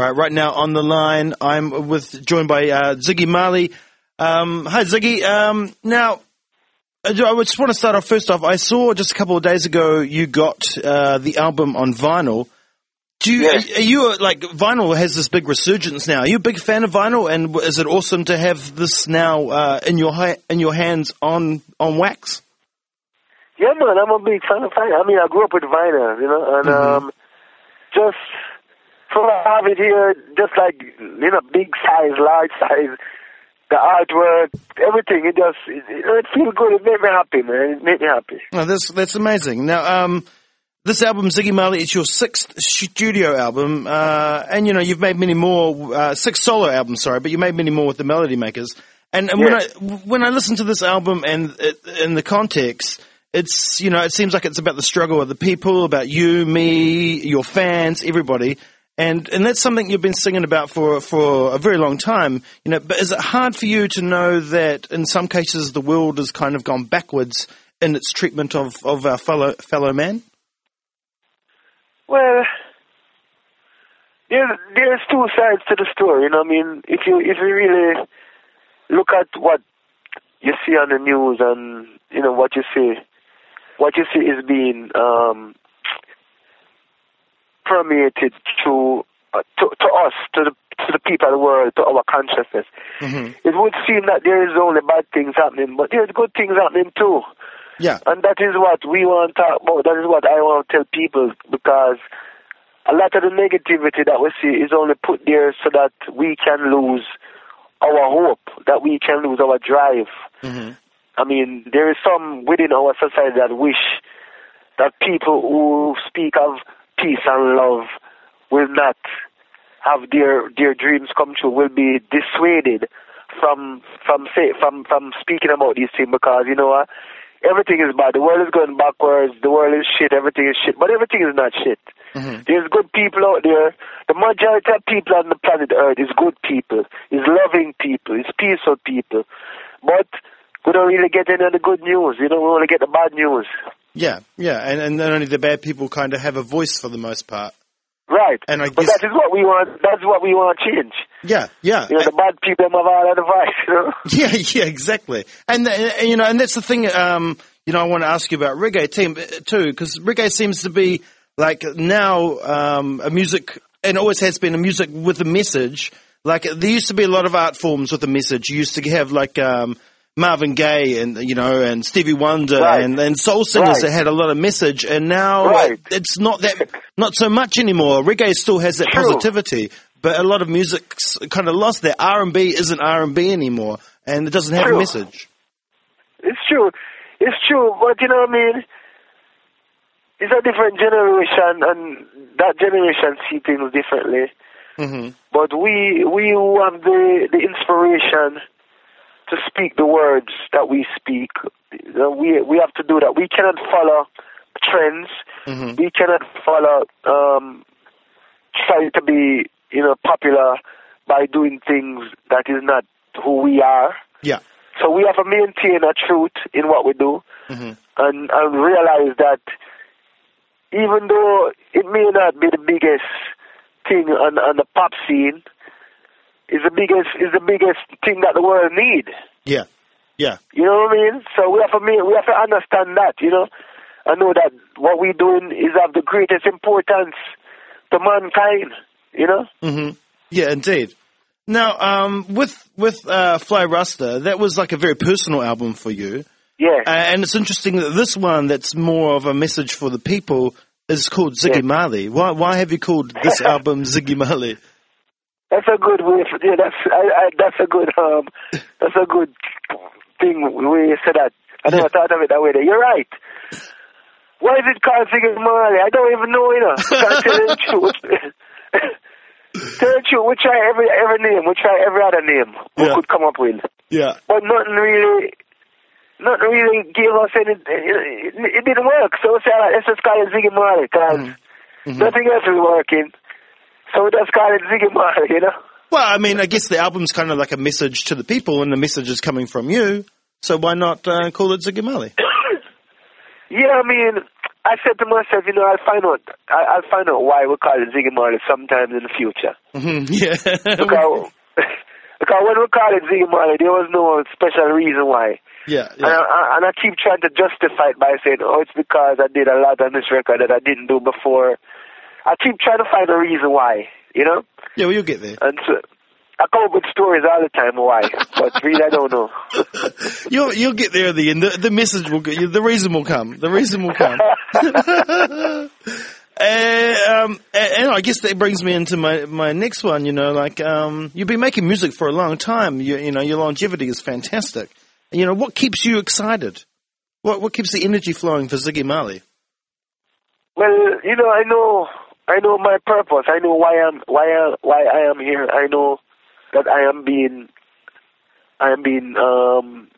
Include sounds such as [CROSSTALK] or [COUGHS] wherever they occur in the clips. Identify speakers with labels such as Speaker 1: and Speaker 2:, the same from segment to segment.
Speaker 1: All right, right now on the line, I'm with joined by uh, Ziggy Marley. Um, hi, Ziggy. Um, now, I just want to start off. First off, I saw just a couple of days ago you got uh, the album on vinyl. Do you,
Speaker 2: Yes.
Speaker 1: are you uh, like vinyl has this big resurgence now? Are you a big fan of vinyl, and is it awesome to have this now uh, in your ha- in your hands on on wax?
Speaker 2: Yeah, man, I'm a big fan of vinyl. I mean, I grew up with vinyl, you know, and
Speaker 1: Mm-hmm.
Speaker 2: um, just so I have it here, just like you know, big size, large size, the artwork, everything. It just it, it, feels good. It made me happy, man. It made me happy.
Speaker 1: Oh, that's that's amazing. Now, um, this album, Ziggy Marley, it's your sixth studio album, uh, and you know you've made many more, uh, six solo albums, sorry, but you made many more with the Melody Makers. And, and when I when I listen to this album and in the context, it's you know it seems like it's about the struggle of the people, about you, me, your fans, everybody. And and that's something you've been singing about for for a very long time, you know. But is it hard for you to know that in some cases the world has kind of gone backwards in its treatment of, of our fellow fellow man?
Speaker 2: Well, there's there's two sides to the story. You know, I mean, if you if you really look at what you see on the news and you know what you see, what you see is being um, permeated to, uh, to to us, to the to the people of the world, to our consciousness. It would seem that there is only bad things happening, but there's good things happening too.
Speaker 1: Yeah.
Speaker 2: And that is what we want to talk about. That is what I want to tell people because a lot of the negativity that we see is only put there so that we can lose our hope, that we can lose our drive. I mean, there is some within our society that wish that people who speak of peace and love will not have their their dreams come true, will be dissuaded from from say from from speaking about these things because you know what everything is bad. The world is going backwards. The world is shit. Everything is shit. But everything is not shit. Mm-hmm. There's good people out there. The majority of people on the planet Earth is good people, is loving people, is peaceful people. But we don't really get any of the good news. You know, we only get the bad news.
Speaker 1: Yeah, yeah, and, and then only the bad people kind of have a voice for the most part.
Speaker 2: Right.
Speaker 1: And I
Speaker 2: but
Speaker 1: guess-
Speaker 2: that is what we want. That's what we want to change.
Speaker 1: Yeah, yeah.
Speaker 2: You know, the bad people have all the voice. You know. [LAUGHS]
Speaker 1: Yeah, yeah, exactly. And, and you know, and that's the thing. Um, you know, I want to ask you about reggae team uh, too, because reggae seems to be like now um, a music, and always has been a music with a message. Like there used to be a lot of art forms with a message. You used to have like um, Marvin Gaye and you know and Stevie Wonder
Speaker 2: Right.
Speaker 1: and, and soul singers
Speaker 2: Right.
Speaker 1: that had a lot of message. And now
Speaker 2: Right.
Speaker 1: it- it's not that not so much anymore. Reggae still has that
Speaker 2: True.
Speaker 1: positivity, but a lot of music's kind of lost that. R and B isn't R and B anymore, and it doesn't have a message.
Speaker 2: It's true. It's true. But you know what I mean? It's a different generation, and that generation see things differently.
Speaker 1: hmm
Speaker 2: But we we have the the inspiration to speak the words that we speak, we we have to do that. We cannot follow trends.
Speaker 1: hmm
Speaker 2: We cannot follow um, try to be you know popular by doing things that is not who we are.
Speaker 1: Yeah.
Speaker 2: So we have to maintain a truth in what we do
Speaker 1: hmm
Speaker 2: and, and realize that even though it may not be the biggest thing on, on the pop scene, is the biggest is the biggest thing that the world need.
Speaker 1: Yeah. Yeah.
Speaker 2: You know what I mean? So we have to ma- we have to understand that, you know, I know that what we're doing is of the greatest importance to mankind. You know?
Speaker 1: hmm Yeah, indeed. Now, um, with with uh, Fly Rasta, that was like a very personal album for you,
Speaker 2: Yeah.
Speaker 1: uh, and it's interesting that this one, that's more of a message for the people, is called Ziggy
Speaker 2: Yeah.
Speaker 1: Marley. Why why have you called this [LAUGHS] album Ziggy Marley?
Speaker 2: That's a good way. For, yeah, that's I, I, that's a good um, that's a good thing way you say that. I never
Speaker 1: Yeah.
Speaker 2: thought of it that way. There. You're right. Why is it called Ziggy Marley? I don't even know. You know. [LAUGHS] Can't tell the truth. [LAUGHS] tell the truth. We try every every name. We try every other name we
Speaker 1: Yeah.
Speaker 2: could come up with,
Speaker 1: Yeah.
Speaker 2: but nothing really. Nothing really gave us any. It, it didn't work, so we said, let's just call it Ziggy Marley, because
Speaker 1: Mhm.
Speaker 2: nothing else is working. So we just call it Ziggy you know.
Speaker 1: Well, I mean, I guess the album's kind of like a message to the people, and the message is coming from you. So why not uh, call it Ziggy? [COUGHS]
Speaker 2: Yeah, I mean, I said to myself, you know, I'll find out. I, I'll find out why we call it Ziggy Marley sometime in the future.
Speaker 1: Mhm, [LAUGHS] yeah.
Speaker 2: Because, [LAUGHS] because when we call it Ziggy Marley, there was no special reason why.
Speaker 1: yeah,
Speaker 2: And, I. I- and I keep trying to justify it by saying, oh, it's because I did a lot on this record that I didn't do before. I keep trying to find a reason why, you know?
Speaker 1: Yeah, well, you'll get there.
Speaker 2: And so I come up with stories all the time why, but really I don't know. [LAUGHS]
Speaker 1: You'll you'll get there at the end. The, the message will get. The reason will come. The reason will come. And, [LAUGHS] um, and, and I guess that brings me into my, my next one. You know, like um, you've been making music for a long time. You, you know, your longevity is fantastic. And, you know, what keeps you excited? What what keeps the energy flowing for Ziggy Marley?
Speaker 2: Well, you know, I know, I know my purpose. I know why I'm, why I, why I am here. I know that I am being, I am being um,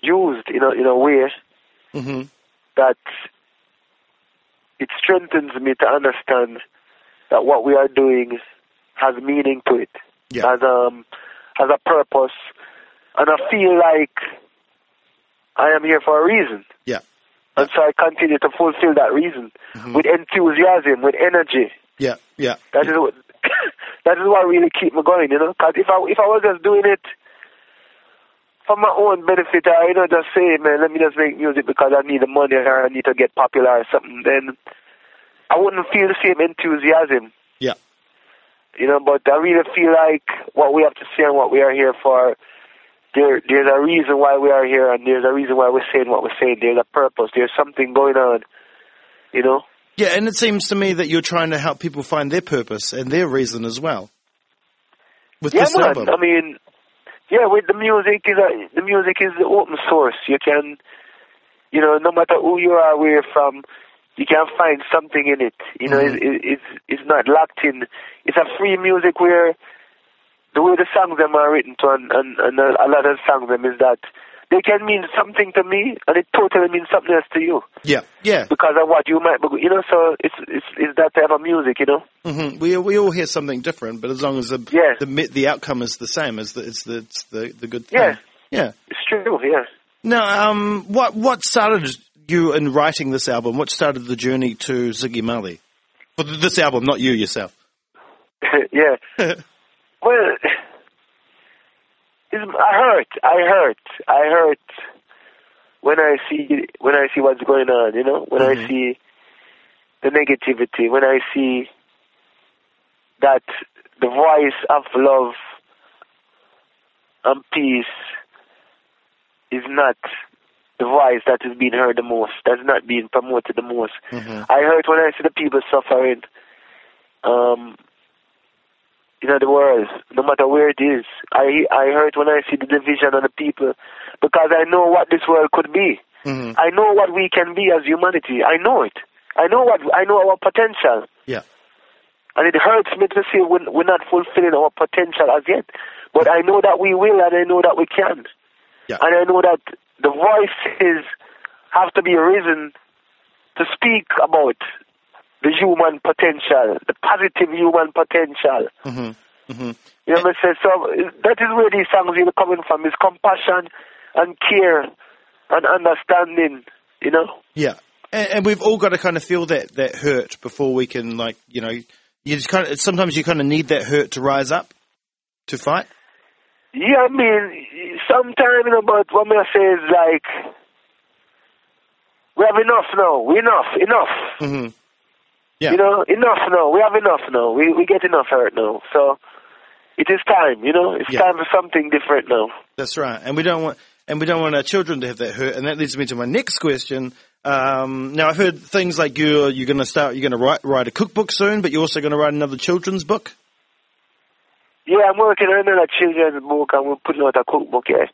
Speaker 2: used in a in a way
Speaker 1: hmm
Speaker 2: that it strengthens me to understand that what we are doing has meaning to it,
Speaker 1: Yeah.
Speaker 2: has um has a purpose, and I feel like I am here for a reason,
Speaker 1: Yeah.
Speaker 2: And so I continue to fulfill that reason
Speaker 1: Mhm.
Speaker 2: with enthusiasm, with energy.
Speaker 1: Yeah. Yeah.
Speaker 2: That is what [COUGHS] that is what really keep me going, you know. Because if I if I was just doing it for my own benefit, or you know, just say, man, let me just make music because I need the money or I need to get popular or something, then I wouldn't feel the same enthusiasm,
Speaker 1: Yeah.
Speaker 2: you know. But I really feel like what we have to say and what we are here for. There, there's a reason why we are here, and there's a reason why we're saying what we're saying. There's a purpose. There's something going on, you know.
Speaker 1: Yeah, and it seems to me that you're trying to help people find their purpose and their reason as well. With
Speaker 2: yeah,
Speaker 1: this
Speaker 2: man.
Speaker 1: album.
Speaker 2: I mean, yeah, with the music is a, the music is the open source. You can, you know, no matter who you are, where you're from, you can find something in it. You know,
Speaker 1: Mhm.
Speaker 2: it, it, it's it's not locked in. It's a free music where the way the songs them are written to, and, and, and a lot of songs them is that they can mean something to me, and it totally means something else to you
Speaker 1: Yeah, yeah.
Speaker 2: because of what you might, be, you know. So it's it's it's that type of music, you know.
Speaker 1: hmm We we all hear something different, but as long as the
Speaker 2: Yeah.
Speaker 1: the the outcome is the same, as the it's the it's the the good thing.
Speaker 2: Yeah.
Speaker 1: yeah.
Speaker 2: It's true, yeah.
Speaker 1: Now, um, what what started you in writing this album? What started the journey to Ziggy Marley? For this album, not you yourself. [LAUGHS]
Speaker 2: yeah. [LAUGHS] Well, I hurt. I hurt. I hurt when I see when I see what's going on. You know, when
Speaker 1: Mhm.
Speaker 2: I see the negativity. When I see that the voice of love and peace is not the voice that is being heard the most. That's not being promoted the most.
Speaker 1: hmm
Speaker 2: I hurt when I see the people suffering. Um, in other words, no matter where it is, I I hurt when I see the division of the people, because I know what this world could be.
Speaker 1: hmm
Speaker 2: I know what we can be as humanity. I know it. I know what I know our potential,
Speaker 1: Yeah.
Speaker 2: and it hurts me to see we're, we're not fulfilling our potential as yet. But I know that we will, and I know that we can,
Speaker 1: Yeah.
Speaker 2: and I know that the voices have to be risen to speak about the human potential, the positive human potential.
Speaker 1: hmm hmm
Speaker 2: You know what I'm saying? So that is where these songs are coming from, is compassion and care and understanding, you know?
Speaker 1: Yeah, and, and we've all got to kind of feel that that hurt before we can, like, you know, you just kind of sometimes you kind of need that hurt to rise up to fight.
Speaker 2: Yeah, I mean, sometimes, you know, but what I say is like, we have enough now. We enough, enough.
Speaker 1: hmm Yeah.
Speaker 2: You know, enough now. We have enough now. We we get enough hurt now. So it is time, you know? It's
Speaker 1: Yeah.
Speaker 2: time for something different now.
Speaker 1: That's right, and we don't want and we don't want our children to have that hurt. And that leads me to my next question. Um, now I've heard things like you're you're going to start you're going to write write a cookbook soon, but you're also going to write another children's book.
Speaker 2: Yeah, I'm working on another children's book and we're putting out a cookbook, yeah.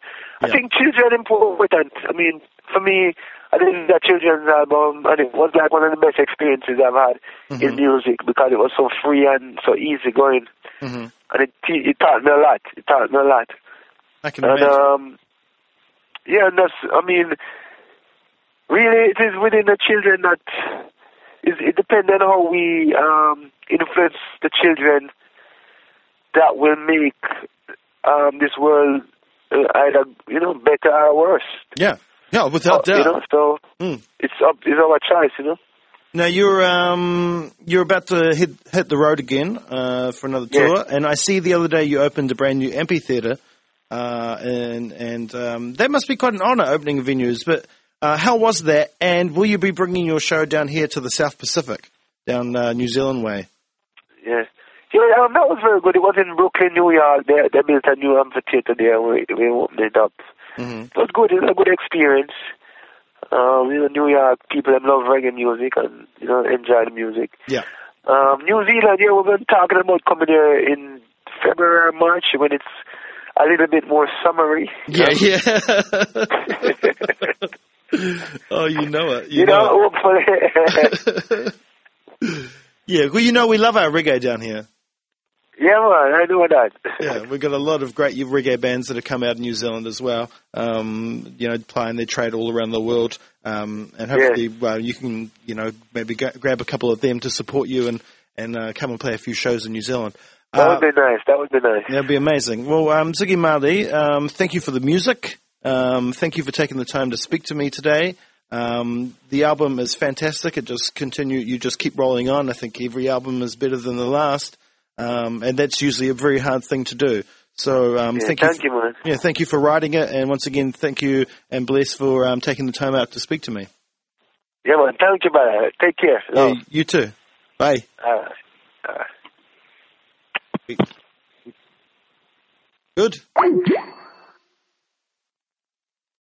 Speaker 2: I think children important. I mean, for me, I did that children's album and it was like one of the best experiences I've had in
Speaker 1: Mhm.
Speaker 2: music because it was so free and so easy going.
Speaker 1: hmm
Speaker 2: And it, it taught me a lot. It taught me a lot.
Speaker 1: I can
Speaker 2: And,
Speaker 1: imagine.
Speaker 2: um, yeah, and that's, I mean, really it is within the children that, it, it depends on how we um, influence the children that will make um, this world uh, either, you know, better or worse.
Speaker 1: yeah, no, without
Speaker 2: Uh,
Speaker 1: doubt.
Speaker 2: You know, so
Speaker 1: Mm.
Speaker 2: it's up, it's our choice, you know.
Speaker 1: Now you're um, you're about to hit hit the road again uh, for another
Speaker 2: Yeah.
Speaker 1: tour, and I see the other day you opened a brand new amphitheater, uh, and and um, that must be quite an honour opening venues. But uh, how was that? And will you be bringing your show down here to the South Pacific, down uh, New Zealand way?
Speaker 2: Yeah. Yeah, um, that was very good. It was in Brooklyn, New York. They, they built a new amphitheater there. We, we opened it up.
Speaker 1: Hmm
Speaker 2: It was good. It was a good experience. Um, you know, New York people them love reggae music and you know enjoy the music.
Speaker 1: Yeah.
Speaker 2: Um, New Zealand, yeah, we've been talking about coming there in February or March when it's a little bit more summery.
Speaker 1: Yeah, [LAUGHS] yeah. [LAUGHS] oh, you know it. You,
Speaker 2: You
Speaker 1: know,
Speaker 2: know, hopefully.
Speaker 1: it. [LAUGHS] yeah, well, you know we love our reggae down here.
Speaker 2: Yeah, man, I know that. [LAUGHS]
Speaker 1: Yeah, we've got a lot of great reggae bands that have come out of New Zealand as well. Um, you know, playing their trade all around the world, um, and hopefully, well, you can, you know, maybe g- grab a couple of them to support you and and uh, come and play a few shows in New Zealand.
Speaker 2: That
Speaker 1: Uh,
Speaker 2: would be nice. That would be nice.
Speaker 1: That'd be amazing. Well, um, Ziggy Marley, um, thank you for the music. Um, thank you for taking the time to speak to me today. Um, the album is fantastic. It just continue. You just keep rolling on. I think every album is better than the last, um, and that's usually a very hard thing to do. So um,
Speaker 2: Yeah,
Speaker 1: thank you.
Speaker 2: thank you.
Speaker 1: Yeah, thank you for writing it, and once again, thank you and bless for um, taking the time out to speak to me.
Speaker 2: Yeah, man. Thank you, man. Take care.
Speaker 1: Yeah,
Speaker 2: Love.
Speaker 1: you too. Bye.
Speaker 2: Uh, uh.
Speaker 1: Good.